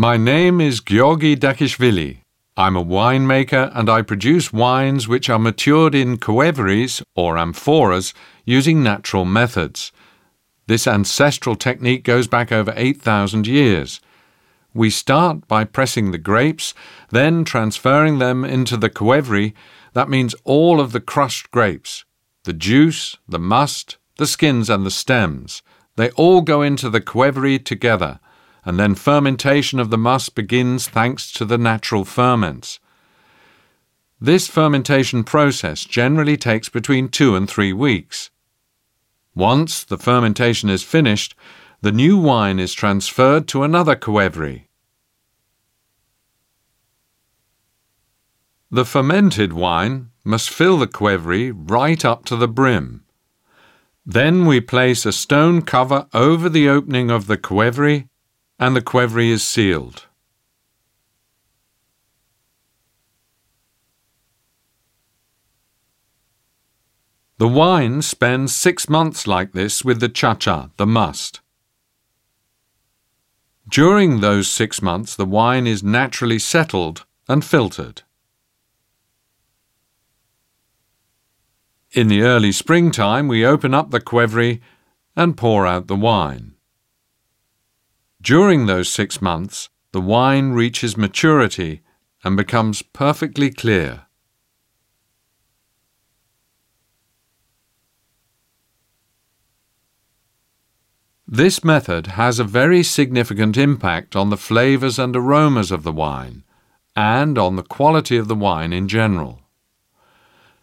My name is Georgi Dakishvili. I'm a winemaker and I produce wines which are matured in qvevris or amphoras using natural methods. This ancestral technique goes back over 8,000 years. We start by pressing the grapes, then transferring them into the qvevri. That means all of the crushed grapes the juice, the must, the skins, and the stems. They all go into the qvevri together and then fermentation of the must begins thanks to the natural ferments. This fermentation process generally takes between two and three weeks. Once the fermentation is finished, the new wine is transferred to another qvevri. The fermented wine must fill the qvevri right up to the brim. Then we place a stone cover over the opening of the qvevri and the qvevri is sealed. The wine spends six months like this with the chacha, the must. During those six months, the wine is naturally settled and filtered. In the early springtime, we open up the qvevri and pour out the wine. During those six months, the wine reaches maturity and becomes perfectly clear. This method has a very significant impact on the flavours and aromas of the wine and on the quality of the wine in general.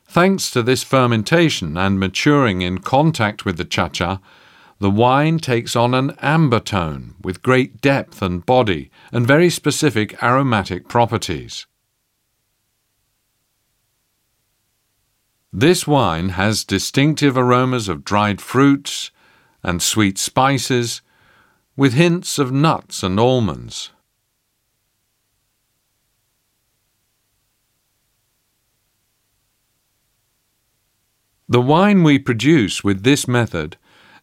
Thanks to this fermentation and maturing in contact with the chacha, the wine takes on an amber tone with great depth and body and very specific aromatic properties. This wine has distinctive aromas of dried fruits and sweet spices, with hints of nuts and almonds. The wine we produce with this method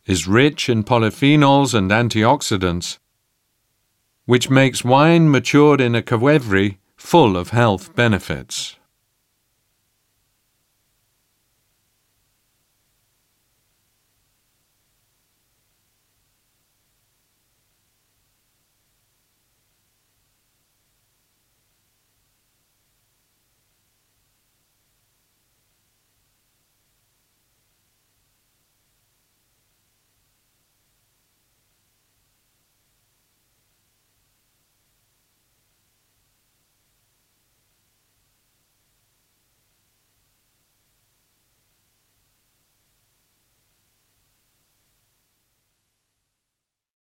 is rich in polyphenols and antioxidants, which makes wine matured in a qvevri full of health benefits.